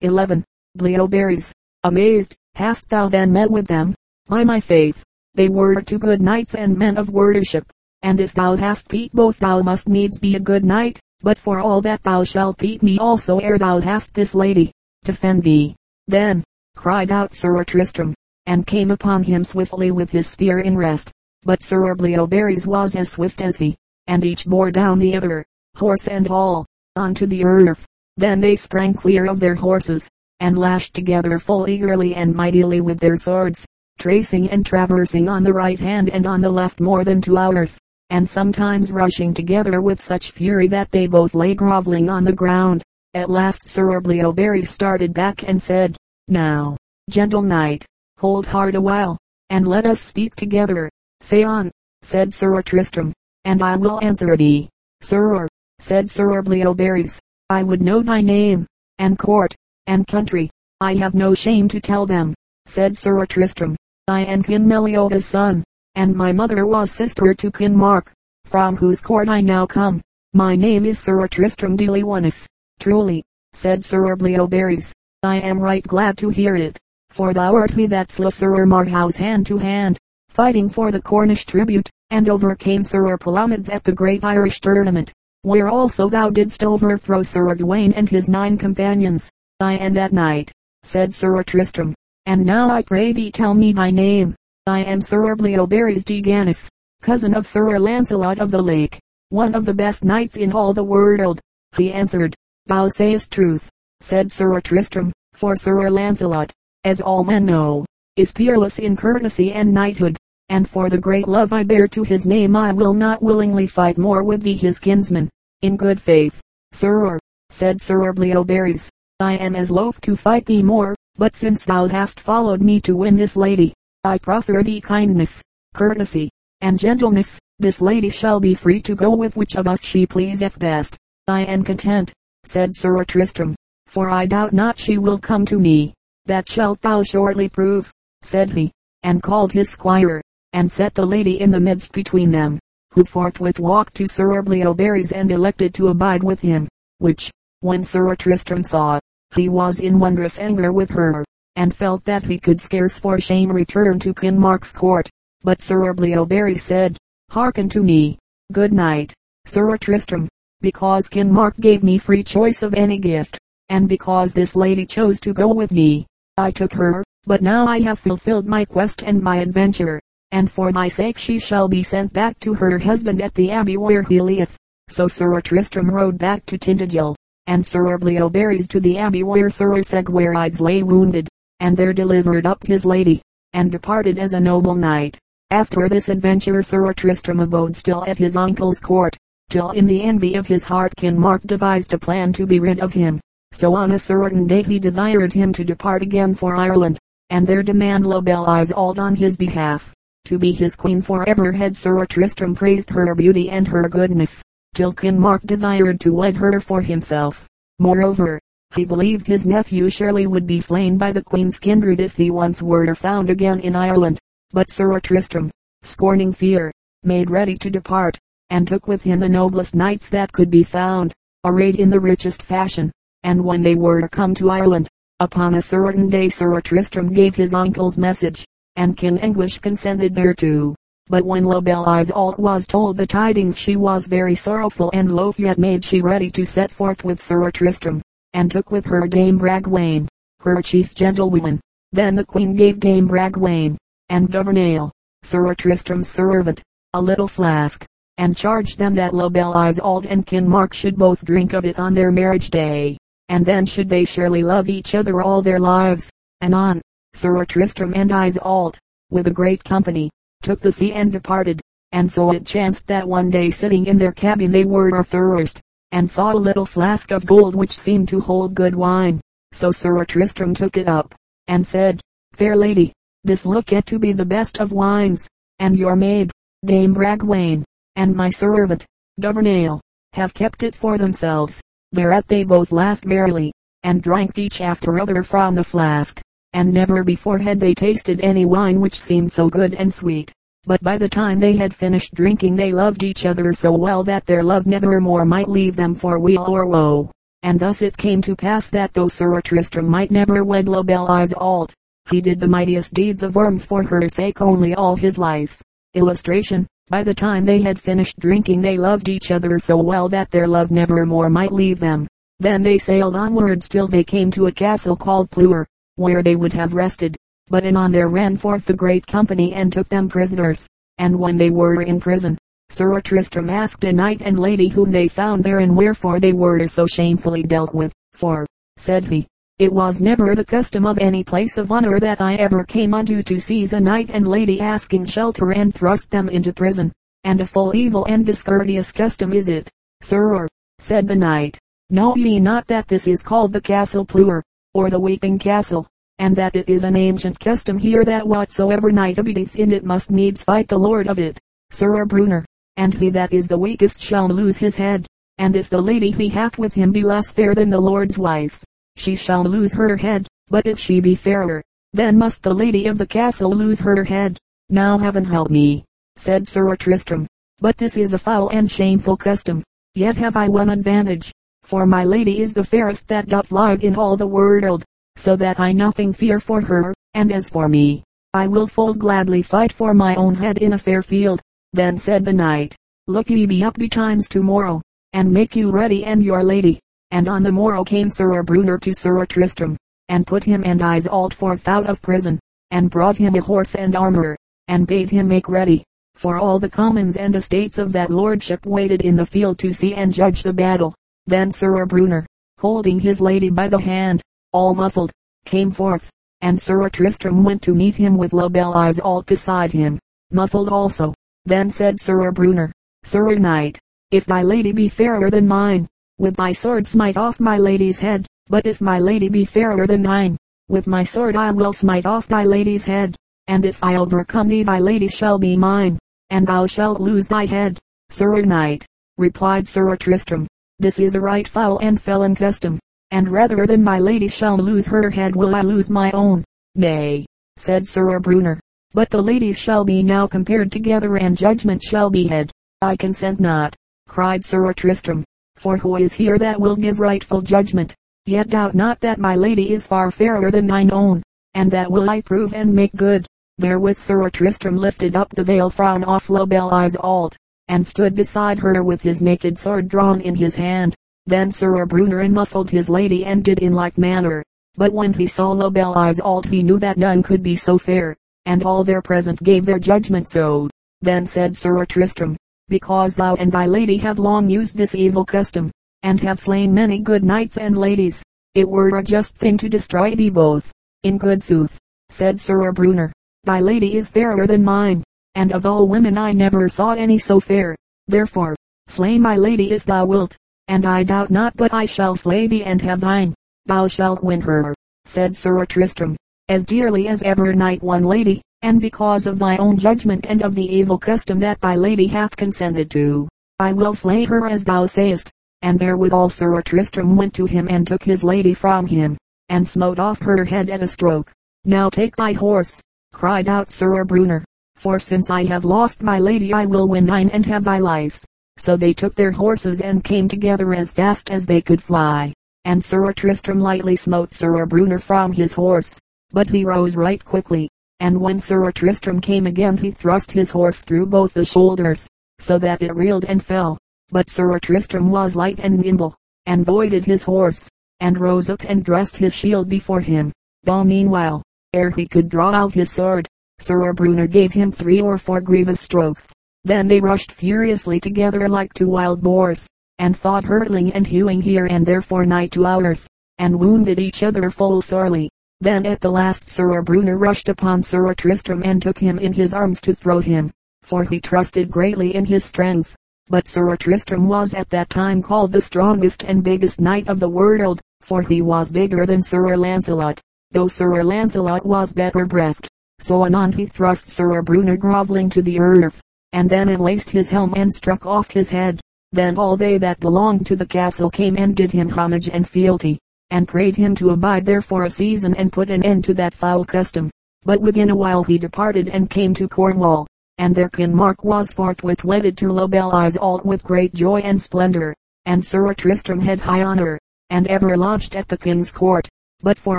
11. Bleoberis. Amazed, hast thou then met with them? By my faith, they were two good knights and men of worship. And if thou hast beat both thou must needs be a good knight, but for all that thou shalt beat me also ere thou hast this lady, to fend thee. Then, cried out Sir Tristram, and came upon him swiftly with his spear in rest. But Sir Bleoberis was as swift as he, and each bore down the other, horse and all, onto the earth. Then they sprang clear of their horses, and lashed together full eagerly and mightily with their swords, tracing and traversing on the right hand and on the left more than two hours, and sometimes rushing together with such fury that they both lay groveling on the ground. At last Sir Bleoberis started back and said, Now, gentle knight, hold hard a while, and let us speak together. Say on, said Sir Tristram, and I will answer thee. Sir, said Sir Bleoberis, I would know thy name, and court, and country. I have no shame to tell them, said Sir Tristram. I am King Meliodas' son, and my mother was sister to King Mark, from whose court I now come. My name is Sir Tristram de Lyonesse. Truly, said Sir Bleoberis, I am right glad to hear it, for thou art he that slew Sir Marhaus hand to hand, fighting for the Cornish tribute, and overcame Sir Palomides at the great Irish tournament where also thou didst overthrow Sir Gawain and his nine companions. I am that knight, said Sir Tristram. And now I pray thee tell me thy name. I am Sir Bleoberis de Ganis, cousin of Sir Lancelot of the Lake, one of the best knights in all the world. He answered, Thou sayest truth, said Sir Tristram, for Sir Lancelot, as all men know, is peerless in courtesy and knighthood, and for the great love I bear to his name I will not willingly fight more with thee his kinsman. In good faith, sir, said Sir Bleoberis, I am as loath to fight thee more, but since thou hast followed me to win this lady, I proffer thee kindness, courtesy, and gentleness. This lady shall be free to go with which of us she pleaseth best. I am content, said Sir Tristram, for I doubt not she will come to me. That shalt thou shortly prove, said he, and called his squire, and set the lady in the midst between them who forthwith walked to Sir Bleoberis and elected to abide with him, which, when Sir Tristram saw, he was in wondrous anger with her, and felt that he could scarce for shame return to King Mark's court. But Sir Bleoberis said, Hearken to me, good knight, Sir Tristram, because King Mark gave me free choice of any gift, and because this lady chose to go with me, I took her, but now I have fulfilled my quest and my adventure, and for my sake she shall be sent back to her husband at the abbey where he lieth. So Sir Tristram rode back to Tintagel, and Sir Bleoberis to the abbey where Sir Segwarides lay wounded, and there delivered up his lady, and departed as a noble knight. After this adventure Sir Tristram abode still at his uncle's court, till in the envy of his heart King Mark devised a plan to be rid of him. So on a certain day he desired him to depart again for Ireland, and there demand La Belle Isoult on his behalf to be his queen forever had Sir Tristram praised her beauty and her goodness, till King Mark desired to wed her for himself. Moreover, he believed his nephew surely would be slain by the queen's kindred if he once were found again in Ireland. But Sir Tristram, scorning fear, made ready to depart, and took with him the noblest knights that could be found, arrayed in the richest fashion. And when they were to come to Ireland, upon a certain day Sir Tristram gave his uncle's message, and King Anguish consented thereto. But when La Belle Isoult was told the tidings she was very sorrowful and loath yet made she ready to set forth with Sir Tristram, and took with her Dame Bragwaine, her chief gentlewoman. Then the queen gave Dame Bragwaine, and Governale, Sir Tristram's servant, a little flask, and charged them that La Belle Isoult and King Mark should both drink of it on their marriage day, and then should they surely love each other all their lives. Anon, Sir Tristram and Isoult, with a great company, took the sea and departed. And so it chanced that one day sitting in their cabin they were athirst, and saw a little flask of gold which seemed to hold good wine. So Sir Tristram took it up, and said, Fair lady, this looketh to be the best of wines, and your maid, Dame Bragwaine, and my servant, Governale, have kept it for themselves. Thereat they both laughed merrily, and drank each after other from the flask and never before had they tasted any wine which seemed so good and sweet. But by the time they had finished drinking they loved each other so well that their love never more might leave them for weal or woe. And thus it came to pass that though Sir Tristram might never wed La Belle Isoult, he did the mightiest deeds of arms for her sake only all his life. Illustration, by the time they had finished drinking they loved each other so well that their love never more might leave them. Then they sailed onwards till they came to a castle called Pleur, where they would have rested. But anon there ran forth the great company and took them prisoners. And when they were in prison, Sir Tristram asked a knight and lady whom they found there and wherefore they were so shamefully dealt with, for, said he, it was never the custom of any place of honor that I ever came unto to seize a knight and lady asking shelter and thrust them into prison, and a full evil and discourteous custom is it. Sir, said the knight, know ye not that this is called the Castle Pleur, or the Weeping Castle, and that it is an ancient custom here that whatsoever knight abideth in it must needs fight the lord of it. Sir Brunner, and he that is the weakest shall lose his head. And if the lady he hath with him be less fair than the Lord's wife, she shall lose her head, but if she be fairer, then must the lady of the castle lose her head. Now heaven help me, said Sir Tristram, but this is a foul and shameful custom. Yet have I one advantage, for my lady is the fairest that doth lie in all the world, so that I nothing fear for her, and as for me, I will full gladly fight for my own head in a fair field. Then said the knight, Look ye be up betimes tomorrow, and make you ready and your lady. And on the morrow came Sir Brunner to Sir Tristram, and put him and Isoult forth out of prison, and brought him a horse and armor, and bade him make ready. For all the commons and estates of that lordship waited in the field to see and judge the battle. Then Sir Brunner, holding his lady by the hand, all muffled, came forth, and Sir Tristram went to meet him with La Belle Isoult beside him, muffled also. Then said Sir Brunner, Sir Knight, if thy lady be fairer than mine, with thy sword smite off my lady's head, but if my lady be fairer than thine, with my sword I will smite off thy lady's head, and if I overcome thee thy lady shall be mine, and thou shalt lose thy head. Sir Knight, replied Sir Tristram, this is a right foul and felon custom, and rather than my lady shall lose her head will I lose my own. Nay, said Sir Brunner, but the ladies shall be now compared together and judgment shall be had. I consent not, cried Sir Tristram, for who is here that will give rightful judgment? Yet doubt not that my lady is far fairer than thine own, and that will I prove and make good. Therewith Sir Tristram lifted up the veil from off La Belle Isoult, and stood beside her with his naked sword drawn in his hand. Then Sir Brunner unmuffled his lady and did in like manner. But when he saw La Belle Isoult he knew that none could be so fair and all there present gave their judgment so. Then said Sir Tristram, because thou and thy lady have long used this evil custom, and have slain many good knights and ladies, it were a just thing to destroy thee both. In good sooth, said Sir Brunner, thy lady is fairer than mine, and of all women I never saw any so fair. Therefore, slay my lady if thou wilt, and I doubt not but I shall slay thee and have thine. Thou shalt win her, said Sir Tristram as dearly as ever knight won lady, and because of thy own judgment and of the evil custom that thy lady hath consented to, I will slay her as thou sayest. And therewithal Sir Tristram went to him and took his lady from him, and smote off her head at a stroke. Now take thy horse, cried out Sir Brunner, for since I have lost my lady I will win thine and have thy life. So they took their horses and came together as fast as they could fly, and Sir Tristram lightly smote Sir Brunner from his horse, but he rose right quickly, and when Sir Tristram came again he thrust his horse through both the shoulders, so that it reeled and fell. But Sir Tristram was light and nimble, and voided his horse, and rose up and dressed his shield before him. But meanwhile, ere he could draw out his sword, Sir Brunner gave him three or four grievous strokes. Then they rushed furiously together like two wild boars, and fought hurtling and hewing here and there for nigh two hours, and wounded each other full sorely. Then at the last Sir Brunner rushed upon Sir Tristram and took him in his arms to throw him, for he trusted greatly in his strength. But Sir Tristram was at that time called the strongest and biggest knight of the world, for he was bigger than Sir Lancelot, though Sir Lancelot was better breathed. So anon he thrust Sir Brunner groveling to the earth, and then unlaced his helm and struck off his head. Then all they that belonged to the castle came and did him homage and fealty and prayed him to abide there for a season and put an end to that foul custom. But within a while he departed and came to Cornwall, and there kin Mark was forthwith wedded to La Belle Isoult with great joy and splendor, and Sir Tristram had high honor, and ever lodged at the king's court. But for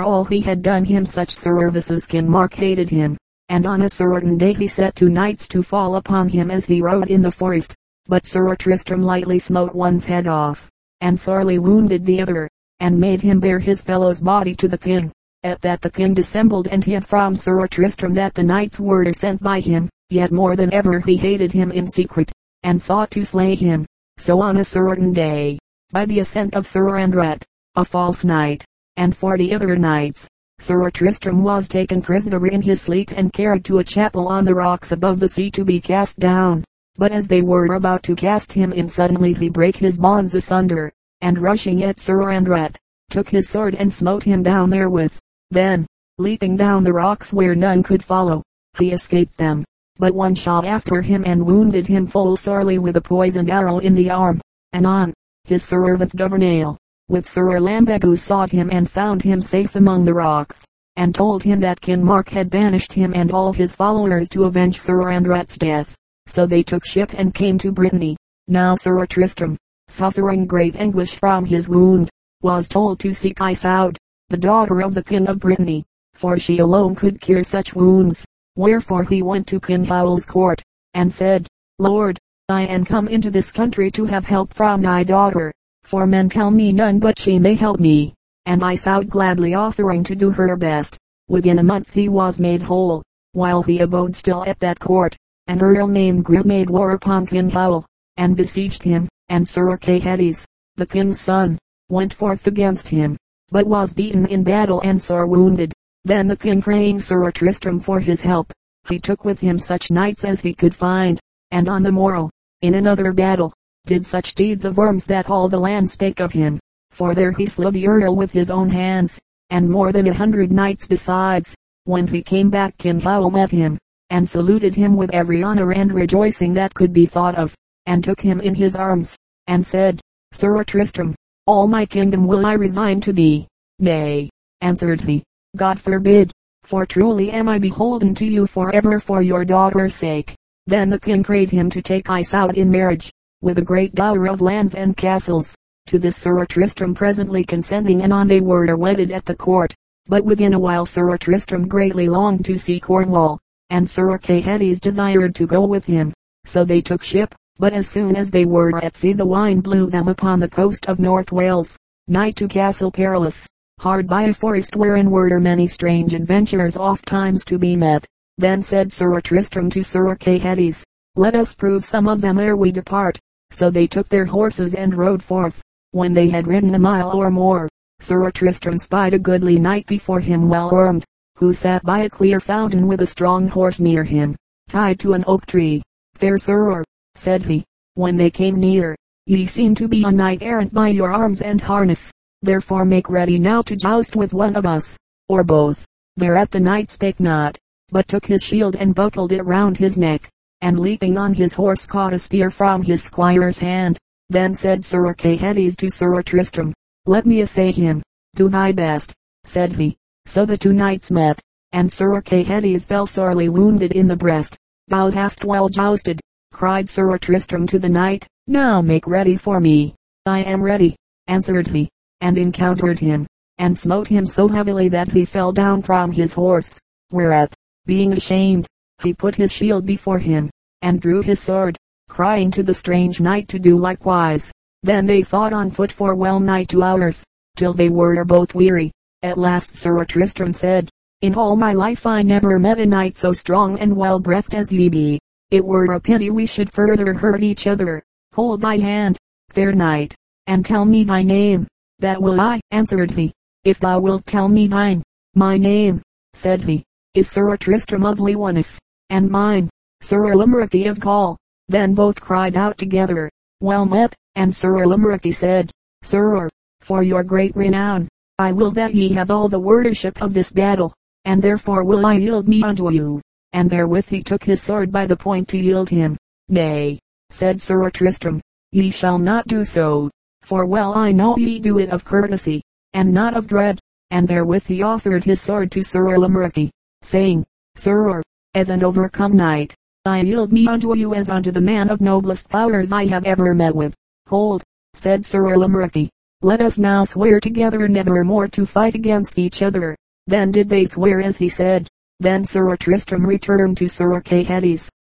all he had done him such services King Mark hated him, and on a certain day he set two knights to fall upon him as he rode in the forest. But Sir Tristram lightly smote one's head off, and sorely wounded the other, and made him bear his fellow's body to the king. At that the king dissembled and hid from Sir Tristram that the knights were sent by him, yet more than ever he hated him in secret, and sought to slay him. So on a certain day, by the assent of Sir Andret, a false knight, and forty other knights, Sir Tristram was taken prisoner in his sleep and carried to a chapel on the rocks above the sea to be cast down. But as they were about to cast him in suddenly he brake his bonds asunder, and rushing at Sir Andret, took his sword and smote him down therewith. Then, leaping down the rocks where none could follow, he escaped them. But one shot after him and wounded him full sorely with a poisoned arrow in the arm. Anon, his servant Governale, with Sir Lambegus sought him and found him safe among the rocks, and told him that King Mark had banished him and all his followers to avenge Sir Andret's death. So they took ship and came to Brittany. Now Sir Tristram, suffering great anguish from his wound, was told to seek Isoude, the daughter of the King of Brittany, for she alone could cure such wounds. Wherefore he went to King Howell's court, and said, Lord, I am come into this country to have help from thy daughter, for men tell me none but she may help me, and Isoude gladly offering to do her best. Within a month he was made whole, while he abode still at that court. An earl named Grim made war upon King Howell, and besieged him, and Sir Caehetes, the king's son, went forth against him, but was beaten in battle and sore wounded. Then the king praying Sir Tristram for his help, he took with him such knights as he could find, and on the morrow, in another battle, did such deeds of worms that all the land spake of him. For there he slew the earl with his own hands, and more than a hundred knights besides. When he came back King Howell met him, and saluted him with every honor and rejoicing that could be thought of, and took him in his arms, and said, Sir Tristram, all my kingdom will I resign to thee. Nay, answered he, God forbid, for truly am I beholden to you forever for your daughter's sake. Then the king prayed him to take Isoude in marriage, with a great dower of lands and castles. To this Sir Tristram presently consenting and on they were wedded at the court. But within a while Sir Tristram greatly longed to see Cornwall, and Sir Caehetes desired to go with him. So they took ship, but as soon as they were at sea the wind blew them upon the coast of North Wales, nigh to Castle Perilous, hard by a forest wherein were many strange adventures oft times to be met. Then said Sir Tristram to Sir Caehetes, let us prove some of them ere we depart. So they took their horses and rode forth. When they had ridden a mile or more, Sir Tristram spied a goodly knight before him well armed, who sat by a clear fountain with a strong horse near him, tied to an oak tree. Fair sir, said he, when they came near, ye seem to be a knight errant by your arms and harness. Therefore make ready now to joust with one of us, or both. Thereat the knight spake not, but took his shield and buckled it round his neck, and leaping on his horse caught a spear from his squire's hand. Then said Sir Caehetes to Sir Tristram, Let me assay him. Do thy best, said he. So the two knights met, and Sir Caehetes fell sorely wounded in the breast. Thou hast well jousted, cried Sir Tristram to the knight. Now make ready for me. I am ready, answered he, and encountered him, and smote him so heavily that he fell down from his horse. Whereat, being ashamed, he put his shield before him, and drew his sword, crying to the strange knight to do likewise. Then they fought on foot for well nigh two hours, till they were both weary. At last Sir Tristram said, In all my life I never met a knight so strong and well breathed as ye be. It were a pity we should further hurt each other. Hold thy hand, fair knight, and tell me thy name. That will I, answered he, if thou wilt tell me thine. My name, said he, is Sir Tristram of Lyonesse and mine, Sir Lamorak of Gaul. Then both cried out together, well met, and Sir Lamorak said, Sir, for your great renown, I will that ye have all the worship of this battle, and therefore will I yield me unto you. And therewith he took his sword by the point to yield him. Nay, said Sir Tristram, ye shall not do so, for well I know ye do it of courtesy, and not of dread. And therewith he offered his sword to Sir Lamorak, saying, Sir, as an overcome knight. I yield me unto you as unto the man of noblest powers I have ever met with. Hold, said Sir Lamorak, let us now swear together never more to fight against each other. Then did they swear as he said. Then Sir Tristram returned to Sir Kay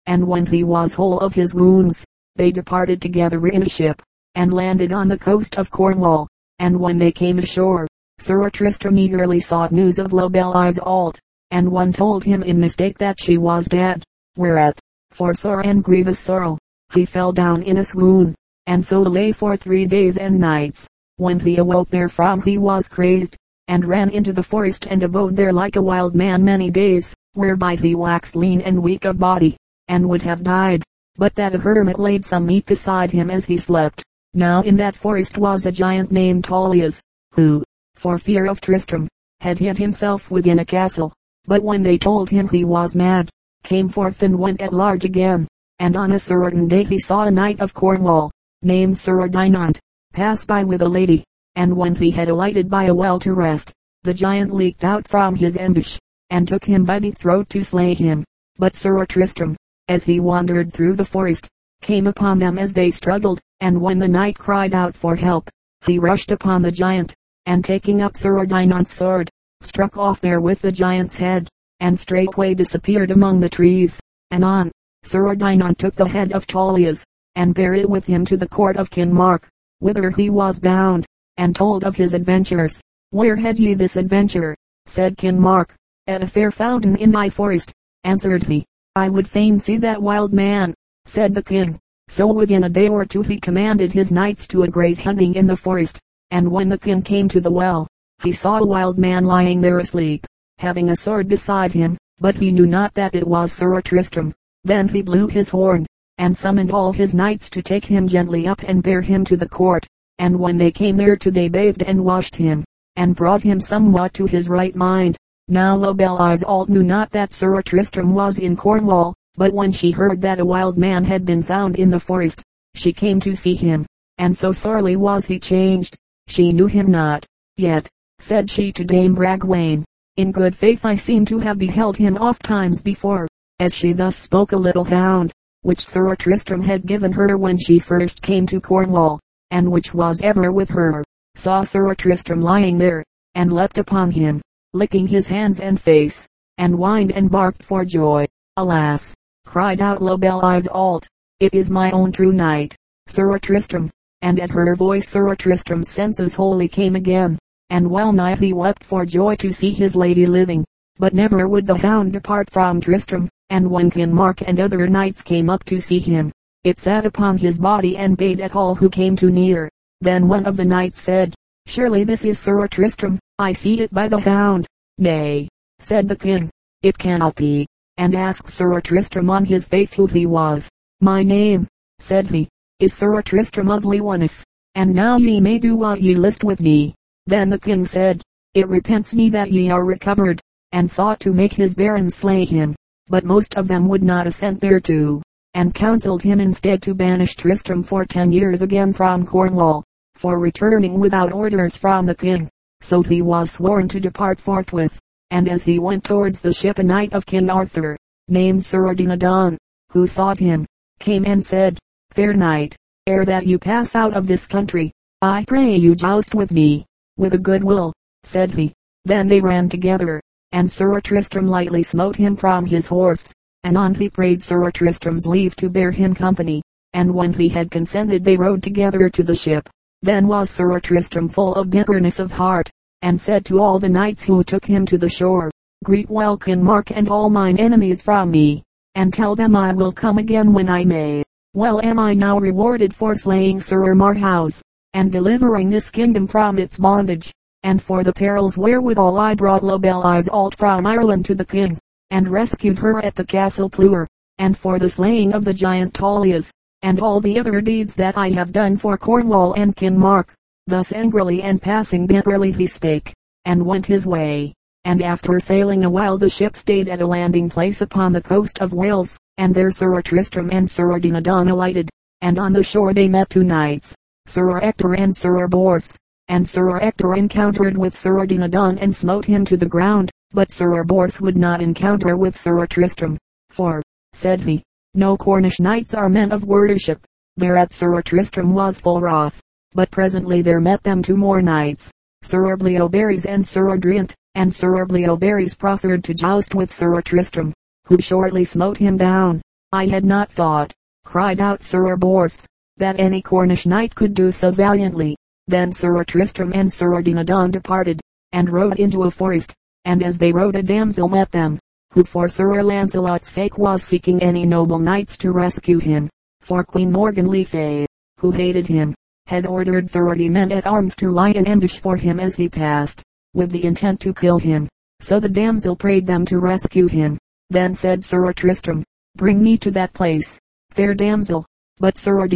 and when he was whole of his wounds, they departed together in a ship, and landed on the coast of Cornwall. And when they came ashore, Sir Tristram eagerly sought news of La Belle Isoult, and one told him in mistake that she was dead, whereat, for sore and grievous sorrow, he fell down in a swoon, and so lay for three days and nights. When he awoke therefrom he was crazed, and ran into the forest and abode there like a wild man many days, whereby he waxed lean and weak of body, and would have died, but that a hermit laid some meat beside him as he slept. Now in that forest was a giant named Tauleas, who, for fear of Tristram, had hid himself within a castle. But when they told him he was mad, came forth and went at large again, and on a certain day he saw a knight of Cornwall, named Sir Ordinant, pass by with a lady, and when he had alighted by a well to rest, the giant leaped out from his ambush, and took him by the throat to slay him. But Sir Tristram, as he wandered through the forest, came upon them as they struggled, and when the knight cried out for help, he rushed upon the giant, and taking up Sir Ordinant's sword, struck off there with the giant's head, and straightway disappeared among the trees. Anon, Sir Ordinant took the head of Tauleas, and bare it with him to the court of King Mark whither he was bound, and told of his adventures. Where had ye this adventure? said King Mark. At a fair fountain in my forest, answered he. I would fain see that wild man, said the king. So within a day or two he commanded his knights to a great hunting in the forest, and when the king came to the well, he saw a wild man lying there asleep, having a sword beside him, but he knew not that it was Sir Tristram. Then he blew his horn, and summoned all his knights to take him gently up and bear him to the court. And when they came there to they bathed and washed him, and brought him somewhat to his right mind. Now La Belle Isoult knew not that Sir Tristram was in Cornwall, but when she heard that a wild man had been found in the forest, she came to see him, and so sorely was he changed, she knew him not. Yet, said she to Dame Bragwaine, in good faith I seem to have beheld him oft times before. As she thus spoke a little hound, which Sir Tristram had given her when she first came to Cornwall, and which was ever with her, saw Sir Tristram lying there, and leapt upon him, licking his hands and face, and whined and barked for joy. Alas! cried out La Belle Isoult, it is my own true knight, Sir Tristram, and at her voice Sir Tristram's senses wholly came again, and well nigh he wept for joy to see his lady living. But never would the hound depart from Tristram, and when King Mark and other knights came up to see him, it sat upon his body and bayed at all who came too near. Then one of the knights said, Surely this is Sir Tristram, I see it by the hound. Nay, said the king, it cannot be, and asked Sir Tristram on his faith who he was. My name, said he, is Sir Tristram of Lyonesse, and now ye may do what ye list with me. Then the king said, It repents me that ye are recovered, and sought to make his barons slay him but most of them would not assent thereto, and counseled him instead to banish Tristram for ten years again from Cornwall, for returning without orders from the king. So he was sworn to depart forthwith, and as he went towards the ship a knight of King Arthur, named Sir Dinadan, who sought him, came and said, Fair knight, ere that you pass out of this country, I pray you joust with me, with a good will, said he. Then they ran together, and Sir Tristram lightly smote him from his horse. Anon he prayed Sir Tristram's leave to bear him company, and when he had consented they rode together to the ship. Then was Sir Tristram full of bitterness of heart, and said to all the knights who took him to the shore, Greet well Mark and all mine enemies from me, and tell them I will come again when I may. Well am I now rewarded for slaying Sir Marhaus, and delivering this kingdom from its bondage and for the perils wherewithal I brought La Belle Isoult from Ireland to the king, and rescued her at the castle Pleur, and for the slaying of the giant Tauleas, and all the other deeds that I have done for Cornwall and King Mark. Thus angrily and passing bitterly he spake, and went his way. And after sailing a while the ship stayed at a landing place upon the coast of Wales, and there Sir Tristram and Sir Dinadan alighted, and on the shore they met two knights, Sir Ector and Sir Bors and Sir Ector encountered with Sir Dinadan and smote him to the ground, but Sir Bors would not encounter with Sir Tristram, for, said he, no Cornish knights are men of worship. Thereat Sir Tristram was full wroth, But presently there met them two more knights, Sir Bleoberis and Sir Adriant, and Sir Bleoberis proffered to joust with Sir Tristram, who shortly smote him down. I had not thought, cried out Sir Bors, that any Cornish knight could do so valiantly. Then Sir Tristram and Sir Dinadan departed, and rode into a forest, and as they rode a damsel met them, who for Sir Lancelot's sake was seeking any noble knights to rescue him. For Queen Morgan le Fay, who hated him, had ordered thirty men at arms to lie in ambush for him as he passed, with the intent to kill him. So the damsel prayed them to rescue him. Then said Sir Tristram, Bring me to that place, fair damsel. But Sir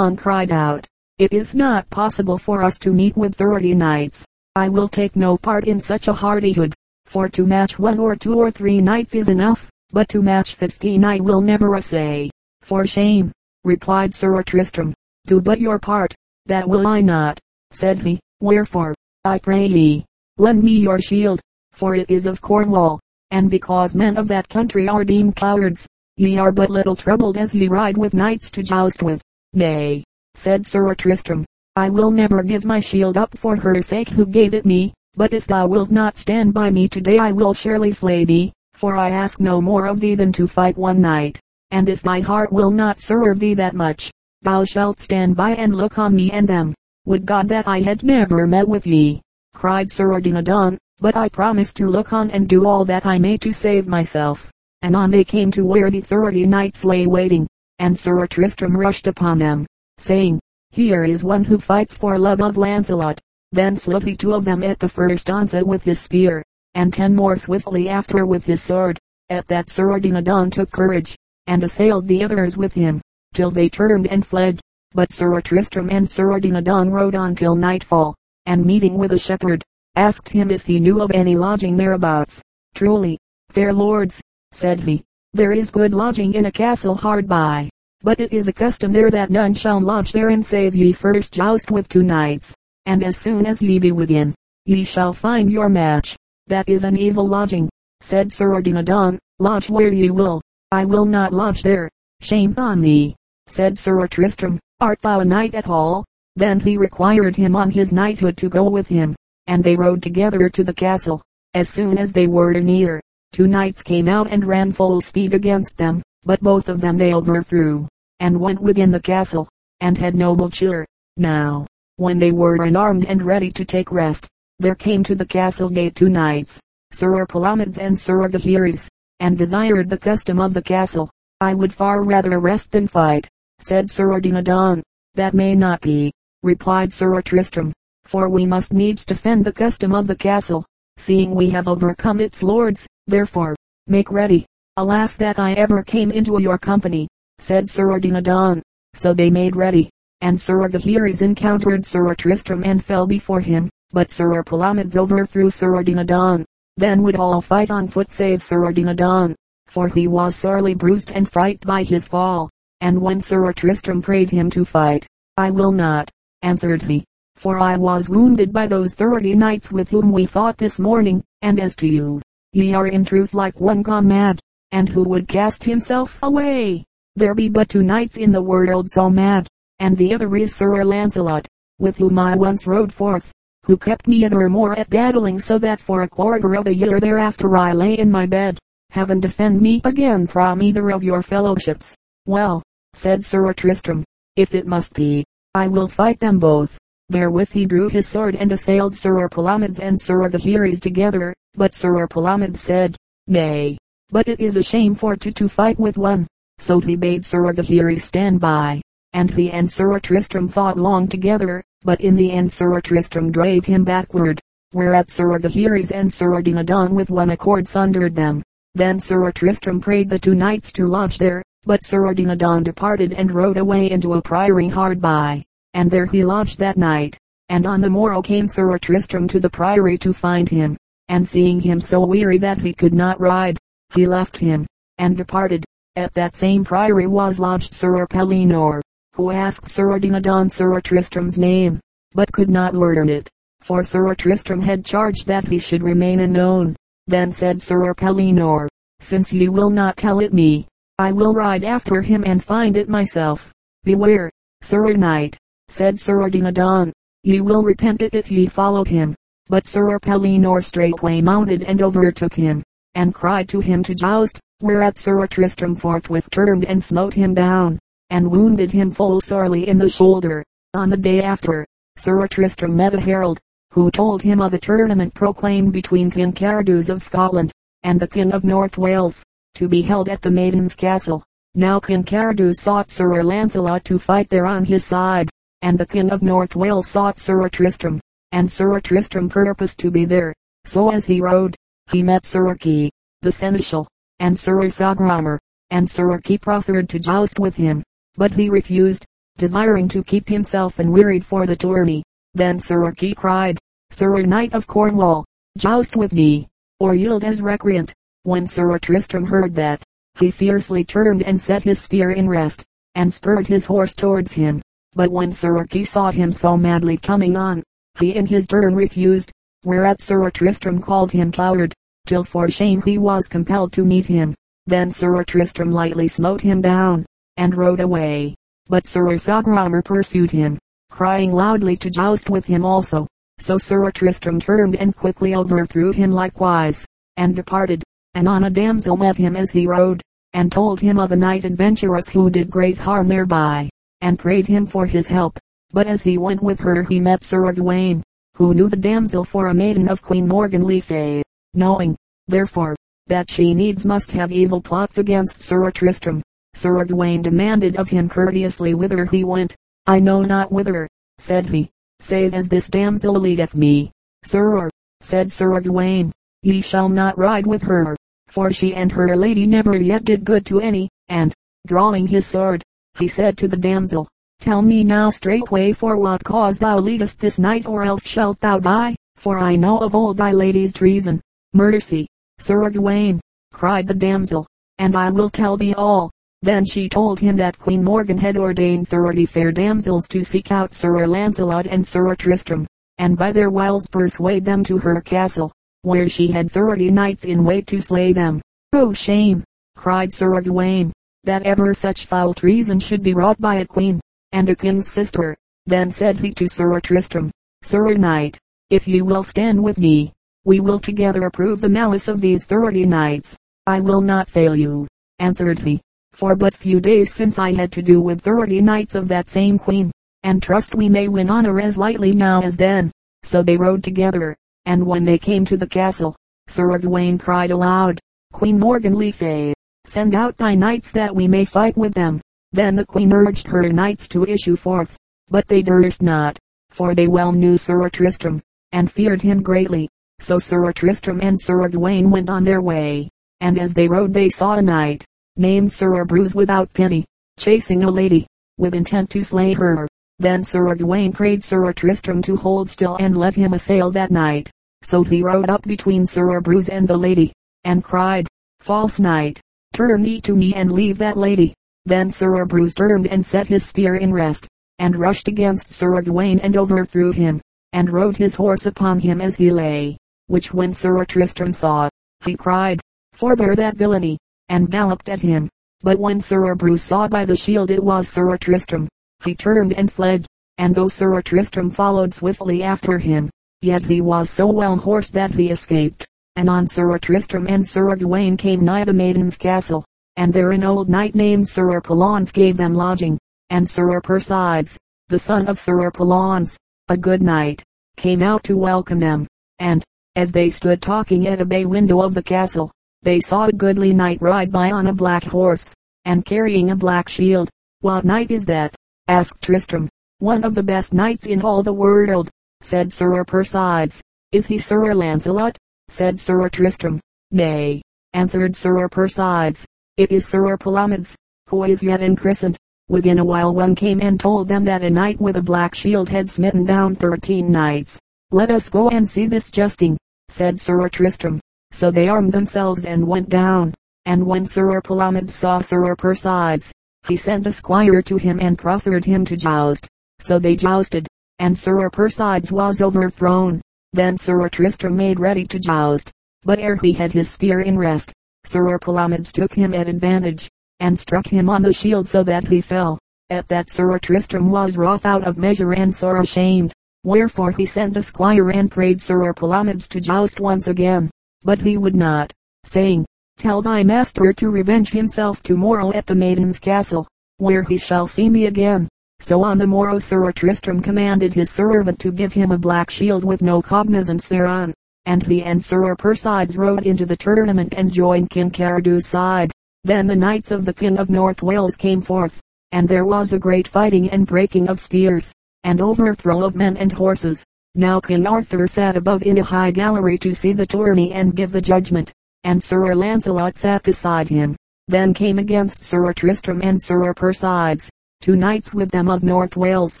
cried out, It is not possible for us to meet with thirty knights. I will take no part in such a hardihood. For to match one or two or three knights is enough, but to match fifteen I will never essay. For shame, replied Sir Tristram, do but your part. That will I not, said he. Wherefore, I pray ye, lend me your shield, for it is of Cornwall, and because men of that country are deemed cowards, ye are but little troubled as ye ride with knights to joust with. Nay, said Sir Tristram, I will never give my shield up for her sake who gave it me, but if thou wilt not stand by me today I will surely slay thee, for I ask no more of thee than to fight one night. And if my heart will not serve thee that much, thou shalt stand by and look on me and them. Would God that I had never met with ye, cried Sir Dinadan, but I promise to look on and do all that I may to save myself. And on they came to where the thirty knights lay waiting, and Sir Tristram rushed upon them, saying, Here is one who fights for love of Lancelot. Then slew he two of them at the first onset with his spear, and ten more swiftly after with his sword. At that Sir Dinadan took courage, and assailed the others with him, till they turned and fled. But Sir Tristram and Sir Dinadan rode on till nightfall, and meeting with a shepherd, asked him if he knew of any lodging thereabouts. Truly, fair lords, said he, there is good lodging in a castle hard by, but it is a custom there that none shall lodge therein save ye first joust with two knights and as soon as ye be within, ye shall find your match. That is an evil lodging, said Sir Dinadan, lodge where ye will, I will not lodge there. Shame on thee, said Sir Tristram, art thou a knight at all? Then he required him on his knighthood to go with him, and they rode together to the castle. As soon as they were near, two knights came out and ran full speed against them, but both of them they overthrew, and went within the castle, and had noble cheer. Now, when they were unarmed and ready to take rest, there came to the castle gate two knights, Sir Palomides and Sir Gaheris, and desired the custom of the castle. I would far rather rest than fight, said Sir Dinadan. That may not be, replied Sir Tristram, for we must needs defend the custom of the castle, seeing we have overcome its lords, therefore, make ready. Alas that I ever came into your company, said Sir Dinadan. So they made ready, and Sir Gaheris encountered Sir Tristram and fell before him, but Sir Palomides overthrew Sir Dinadan. Then would all fight on foot save Sir Dinadan, for he was sorely bruised and frightened by his fall. And when Sir Tristram prayed him to fight, I will not, answered he, for I was wounded by those thirty knights with whom we fought this morning, and as to you, ye are in truth like one gone mad, and who would cast himself away. There be but two knights in the world so mad, and the other is Sir Lancelot, with whom I once rode forth, who kept me in Armor at battling so that for a quarter of a year thereafter I lay in my bed. Heaven defend me again from either of your fellowships. Well, said Sir Tristram, if it must be, I will fight them both. Therewith he drew his sword and assailed Sir Palomides and Sir Gaheris together, but Sir Palomides said, Nay, but it is a shame for two to fight with one. So he bade Sir Gaheris stand by, and he and Sir Tristram fought long together, but in the end Sir Tristram drave him backward, whereat Sir Gaheris and Sir Dinadan with one accord sundered them. Then Sir Tristram prayed the two knights to lodge there, but Sir Dinadan departed and rode away into a priory hard by, and there he lodged that night. And on the morrow came Sir Tristram to the priory to find him, and seeing him so weary that he could not ride, he left him, and departed. At that same priory was lodged Sir Pellinore, who asked Sir Dinadan Sir Tristram's name, but could not learn it, for Sir Tristram had charged that he should remain unknown. Then said Sir Pellinore, since you will not tell it me, I will ride after him and find it myself. Beware, Sir Knight, said Sir Dinadan, ye will repent it if ye follow him. But Sir Pellinore straightway mounted and overtook him, and cried to him to joust, whereat Sir Tristram forthwith turned and smote him down, and wounded him full sorely in the shoulder. On the day after, Sir Tristram met a herald, who told him of a tournament proclaimed between King Carados of Scotland, and the King of North Wales, to be held at the Maiden's Castle. Now King Carados sought Sir Lancelot to fight there on his side, and the King of North Wales sought Sir Tristram, and Sir Tristram purposed to be there. So as he rode, he met Sir Kay, the seneschal, and Sir Sagramor, and Sir Kay proffered to joust with him, but he refused, desiring to keep himself unwearied for the tourney. Then Sir Kay cried, Sir Knight of Cornwall, joust with me, or yield as recreant. When Sir Tristram heard that, he fiercely turned and set his spear in rest, and spurred his horse towards him. But when Sir Kay saw him so madly coming on, he in his turn refused, whereat Sir Tristram called him coward, till for shame he was compelled to meet him. Then Sir Tristram lightly smote him down, and rode away. But Sir Sagramor pursued him, crying loudly to joust with him also. So Sir Tristram turned and quickly overthrew him likewise, and departed and on a damsel met him as he rode, and told him of a knight adventurous who did great harm thereby, and prayed him for his help. But as he went with her he met Sir Gawaine, who knew the damsel for a maiden of Queen Morgan le Fay, knowing, therefore, that she needs must have evil plots against Sir Tristram. Sir Gawaine demanded of him courteously whither he went. I know not whither, said he, save as this damsel leadeth me. Sir, said Sir Gawaine, ye shall not ride with her, for she and her lady never yet did good to any, and, drawing his sword, he said to the damsel, Tell me now straightway for what cause thou leadest this knight or else shalt thou die, for I know of old thy lady's treason. Mercy, Sir Gawaine, cried the damsel, and I will tell thee all. Then she told him that Queen Morgan had ordained thirty fair damsels to seek out Sir Lancelot and Sir Tristram, and by their wiles persuade them to her castle where she had thirty knights in wait to slay them. Oh shame, cried Sir Gawaine, that ever such foul treason should be wrought by a queen, and a king's sister. Then said he to Sir Tristram, Sir Knight, if you will stand with me, we will together approve the malice of these thirty knights. I will not fail you, answered he, for but few days since I had to do with thirty knights of that same queen, and trust we may win honor as lightly now as then. So they rode together, and when they came to the castle, Sir Gawaine cried aloud, Queen Morgan le Fay, send out thy knights that we may fight with them. Then the queen urged her knights to issue forth, but they durst not, for they well knew Sir Tristram, and feared him greatly. So Sir Tristram and Sir Gawaine went on their way, and as they rode they saw a knight, named Sir Breuse without pity, chasing a lady, with intent to slay her. Then Sir Gawaine prayed Sir Tristram to hold still and let him assail that knight. So he rode up between Sir Breuse and the lady, and cried, False knight, turn thee to me and leave that lady. Then Sir Breuse turned and set his spear in rest, and rushed against Sir Gawaine and overthrew him, and rode his horse upon him as he lay, which when Sir Tristram saw, he cried, Forbear that villainy, and galloped at him. But when Sir Breuse saw by the shield it was Sir Tristram, he turned and fled, and though Sir Tristram followed swiftly after him, yet he was so well horsed that he escaped. And on Sir Tristram and Sir Gawaine came nigh the maiden's castle, and there an old knight named Sir Palons gave them lodging, and Sir Persides, the son of Sir Palons, a good knight, came out to welcome them, and, as they stood talking at a bay window of the castle, they saw a goodly knight ride by on a black horse, and carrying a black shield. What knight is that? asked Tristram. One of the best knights in all the world, said Sir Persides. Is he Sir Lancelot? Said Sir Tristram. Nay, answered Sir Persides. It is Sir Palomides, who is yet christened. Within a while one came and told them that a knight with a black shield had smitten down thirteen knights. Let us go and see this justing, said Sir Tristram. So they armed themselves and went down. And when Sir Palomides saw Sir Persides, he sent a squire to him and proffered him to joust. So they jousted, and Sir Persides was overthrown. Then Sir Tristram made ready to joust, but ere he had his spear in rest, Sir Palomides took him at advantage, and struck him on the shield so that he fell. At that Sir Tristram was wroth out of measure and sore ashamed, Wherefore he sent a squire and prayed Sir Palomides to joust once again. But he would not, saying, Tell thy master to revenge himself tomorrow at the maiden's castle, where he shall see me again. So on the morrow Sir Tristram commanded his servant to give him a black shield with no cognizance thereon. And he and Sir Persides rode into the tournament and joined King Caradu's side. Then the knights of the King of North Wales came forth, and there was a great fighting and breaking of spears, and overthrow of men and horses. Now King Arthur sat above in a high gallery to see the tourney and give the judgment, and Sir Lancelot sat beside him. Then came against Sir Tristram and Sir Persides, two knights with them of North Wales,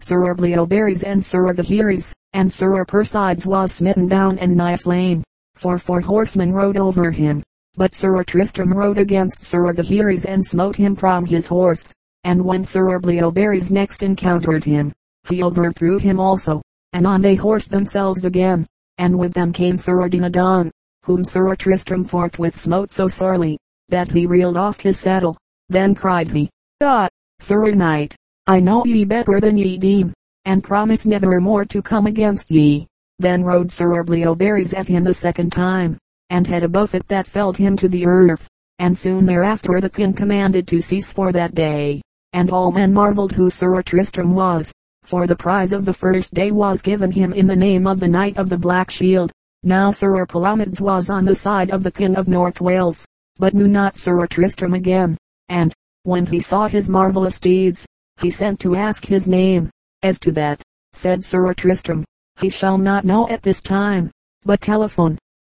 Sir Bleoberis and Sir Gaheris, and Sir Persides was smitten down and nigh slain, for four horsemen rode over him. But Sir Tristram rode against Sir Gaheris and smote him from his horse. And when Sir Bleoberis next encountered him, he overthrew him also. And on they horsed themselves again. And with them came Sir Dinadan, whom Sir Tristram forthwith smote so sorely, that he reeled off his saddle. Then cried he, Ah, Sir Knight, I know ye better than ye deem, and promise never more to come against ye. Then rode Sir Bleoberis at him the second time, and had a buffet that felled him to the earth. And soon thereafter the king commanded to cease for that day. And all men marveled who Sir Tristram was, for the prize of the first day was given him in the name of the Knight of the Black Shield. Now Sir Palomides was on the side of the King of North Wales, but knew not Sir Tristram again. And, when he saw his marvelous deeds, he sent to ask his name. As to that, said Sir Tristram, he shall not know at this time, but telephone